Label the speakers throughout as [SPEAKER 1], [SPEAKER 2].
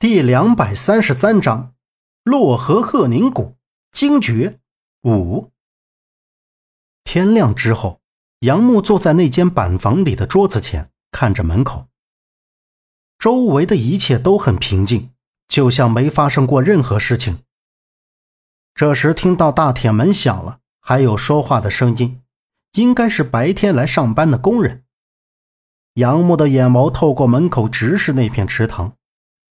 [SPEAKER 1] 第两百三十三章，洛河鹤宁谷惊觉五。天亮之后，杨木坐在那间板房里的桌子前，看着门口。周围的一切都很平静，就像没发生过任何事情。这时听到大铁门响了，还有说话的声音，应该是白天来上班的工人。杨木的眼眸透过门口直视那片池塘。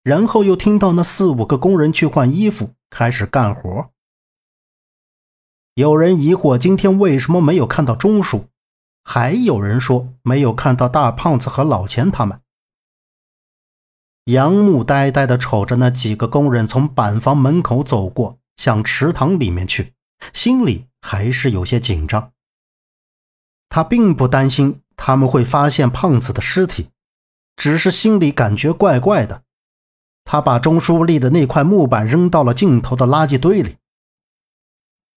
[SPEAKER 1] 然后又听到那四五个工人去换衣服，开始干活。有人疑惑今天为什么没有看到钟叔，还有人说没有看到大胖子和老钱他们。杨木呆呆地瞅着那几个工人从板房门口走过，向池塘里面去，心里还是有些紧张。他并不担心他们会发现胖子的尸体，只是心里感觉怪怪的。他把钟书立的那块木板扔到了尽头的垃圾堆里。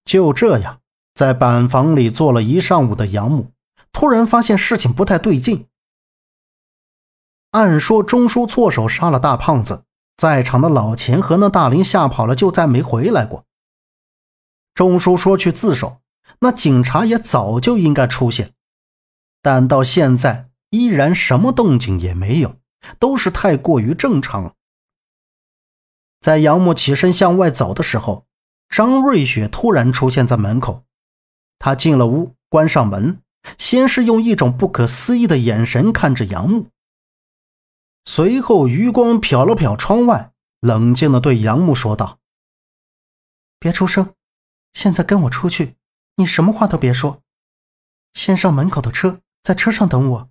[SPEAKER 1] 就这样，在板房里坐了一上午的杨母，突然发现事情不太对劲。按说钟书错手杀了大胖子，在场的老钱和那大林吓跑了，就再没回来过。钟书说去自首，那警察也早就应该出现，但到现在依然什么动静也没有，都是太过于正常了。在杨木起身向外走的时候，张瑞雪突然出现在门口。他进了屋，关上门，先是用一种不可思议的眼神看着杨木，随后余光瞟了瞟窗外，冷静地对杨木说道：“别出声，现在跟我出去，你什么话都别说。先上门口的车，在车上等我。”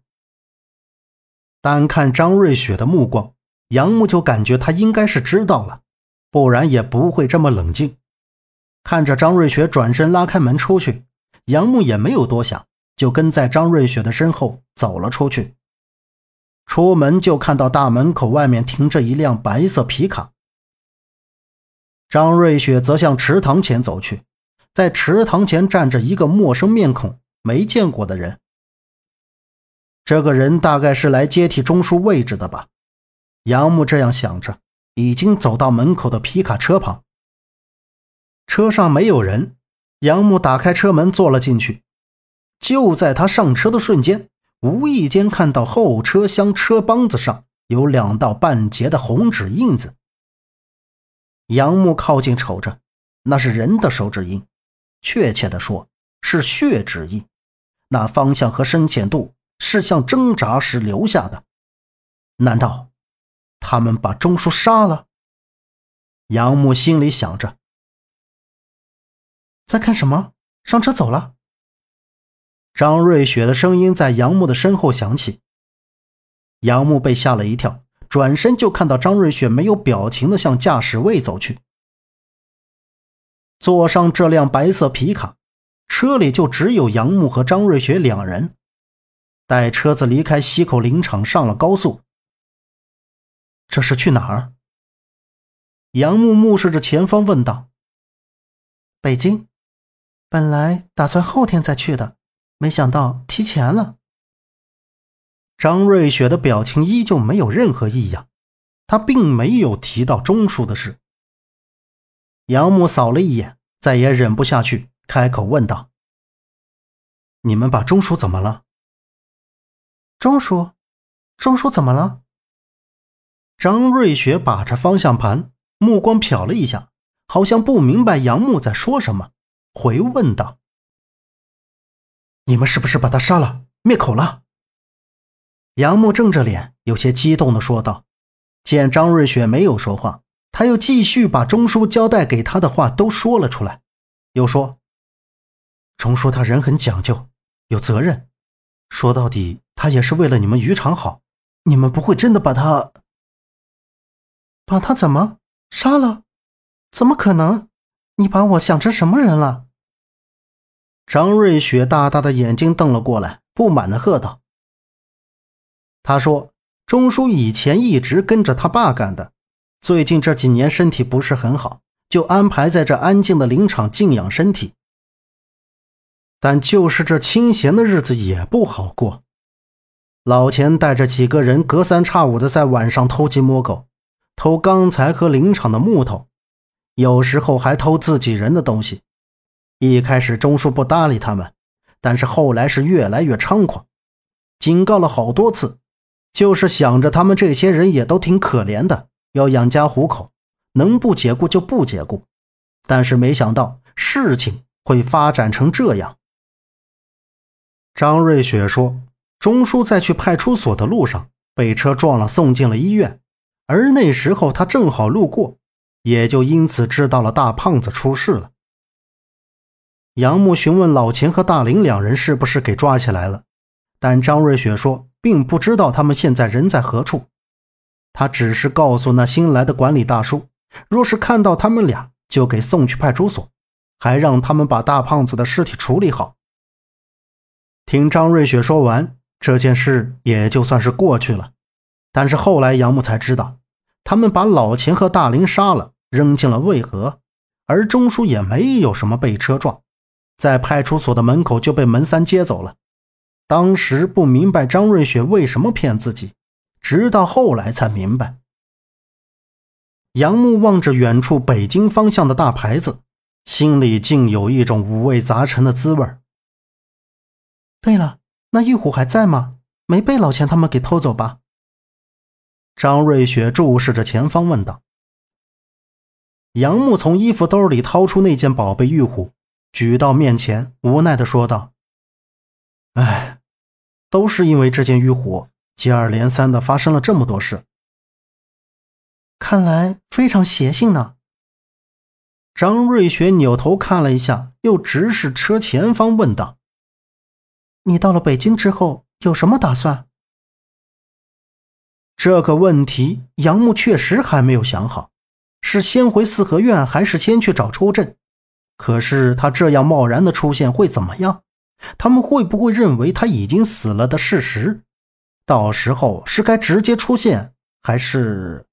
[SPEAKER 1] 单看张瑞雪的目光。杨木就感觉他应该是知道了，不然也不会这么冷静。看着张瑞雪转身拉开门出去，杨木也没有多想，就跟在张瑞雪的身后走了出去。出门就看到大门口外面停着一辆白色皮卡。张瑞雪则向池塘前走去，在池塘前站着一个陌生面孔、没见过的人。这个人大概是来接替钟叔位置的吧。杨木这样想着，已经走到门口的皮卡车旁。车上没有人，杨木打开车门坐了进去。就在他上车的瞬间，无意间看到后车厢车帮子上有两道半截的红指印子。杨木靠近瞅着，那是人的手指印，确切的说是血指印，那方向和深浅度是像挣扎时留下的。难道？他们把钟叔杀了。杨木心里想着，在看什么？上车走了。张瑞雪的声音在杨木的身后响起。杨木被吓了一跳，转身就看到张瑞雪没有表情的向驾驶位走去。坐上这辆白色皮卡，车里就只有杨木和张瑞雪两人。待车子离开西口林场，上了高速。这是去哪儿？杨木目视着前方，问道：“北京，本来打算后天再去的，没想到提前了。”张瑞雪的表情依旧没有任何异样，他并没有提到钟叔的事。杨木扫了一眼，再也忍不下去，开口问道：“你们把钟叔怎么了？”钟叔，钟叔怎么了？张瑞雪把着方向盘，目光瞟了一下，好像不明白杨木在说什么，回问道：“你们是不是把他杀了，灭口了？”杨木正着脸，有些激动的说道。见张瑞雪没有说话，他又继续把钟叔交代给他的话都说了出来，又说：“钟叔他人很讲究，有责任，说到底，他也是为了你们渔场好，你们不会真的把他……”把他怎么杀了？怎么可能？你把我想成什么人了？张瑞雪大大的眼睛瞪了过来，不满的喝道：“他说，钟叔以前一直跟着他爸干的，最近这几年身体不是很好，就安排在这安静的林场静养身体。但就是这清闲的日子也不好过，老钱带着几个人隔三差五的在晚上偷鸡摸狗。”偷钢材和林场的木头，有时候还偷自己人的东西。一开始钟叔不搭理他们，但是后来是越来越猖狂，警告了好多次，就是想着他们这些人也都挺可怜的，要养家糊口，能不解雇就不解雇。但是没想到事情会发展成这样。张瑞雪说，钟叔在去派出所的路上被车撞了，送进了医院，而那时候他正好路过，也就因此知道了大胖子出事了。杨木询问老秦和大林两人是不是给抓起来了，但张瑞雪说并不知道他们现在人在何处。他只是告诉那新来的管理大叔，若是看到他们俩，就给送去派出所，还让他们把大胖子的尸体处理好。听张瑞雪说完，这件事也就算是过去了。但是后来杨木才知道，他们把老秦和大林杀了，扔进了渭河，而钟叔也没有什么被车撞。在派出所的门口就被门三接走了。当时不明白张瑞雪为什么骗自己，直到后来才明白。杨木望着远处北京方向的大牌子，心里竟有一种五味杂陈的滋味。对了，那玉虎还在吗？没被老钱他们给偷走吧？张瑞雪注视着前方问道。杨木从衣服兜里掏出那件宝贝玉虎。举到面前，无奈的说道：“哎，都是因为这件玉虎，接二连三的发生了这么多事。看来非常邪性呢。”张瑞雪扭头看了一下，又直视车前方问道：“你到了北京之后有什么打算？”这个问题，杨木确实还没有想好，是先回四合院，还是先去找抽震？可是他这样贸然的出现会怎么样？他们会不会认为他已经死了的事实？到时候是该直接出现，还是……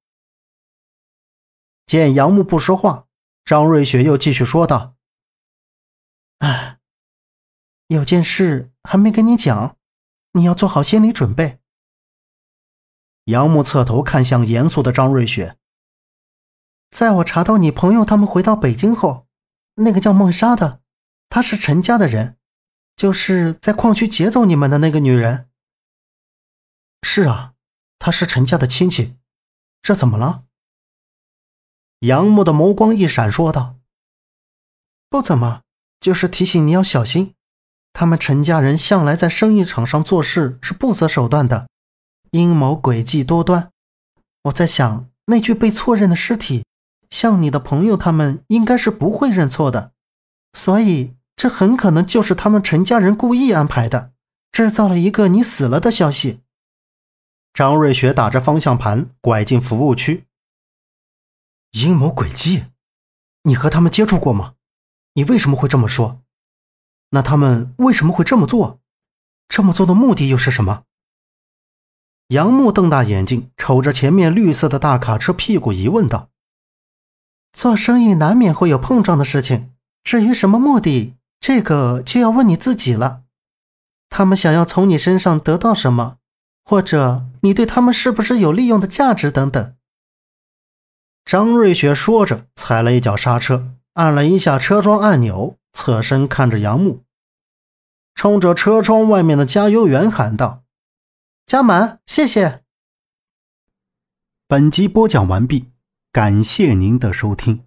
[SPEAKER 1] 见杨木不说话，张瑞雪又继续说道：“哎，有件事还没跟你讲，你要做好心理准备。”杨木侧头看向严肃的张瑞雪，在我查到你朋友他们回到北京后。那个叫孟莎的，她是陈家的人，就是在矿区劫走你们的那个女人。是啊，她是陈家的亲戚，这怎么了？杨木的眸光一闪，说道：“不怎么，就是提醒你要小心。他们陈家人向来在生意场上做事是不择手段的，阴谋诡计多端。我在想，那具被错认的尸体。”像你的朋友，他们应该是不会认错的，所以这很可能就是他们陈家人故意安排的，制造了一个你死了的消息。张瑞雪打着方向盘拐进服务区。阴谋诡计，你和他们接触过吗？你为什么会这么说？那他们为什么会这么做？这么做的目的又是什么？杨木瞪大眼睛，瞅着前面绿色的大卡车屁股，疑问道。做生意难免会有碰撞的事情，至于什么目的，这个就要问你自己了。他们想要从你身上得到什么，或者你对他们是不是有利用的价值等等。张瑞雪说着，踩了一脚刹车，按了一下车窗按钮，侧身看着杨木，冲着车窗外面的加油员喊道：“加满，谢谢。”本集播讲完毕。感谢您的收听。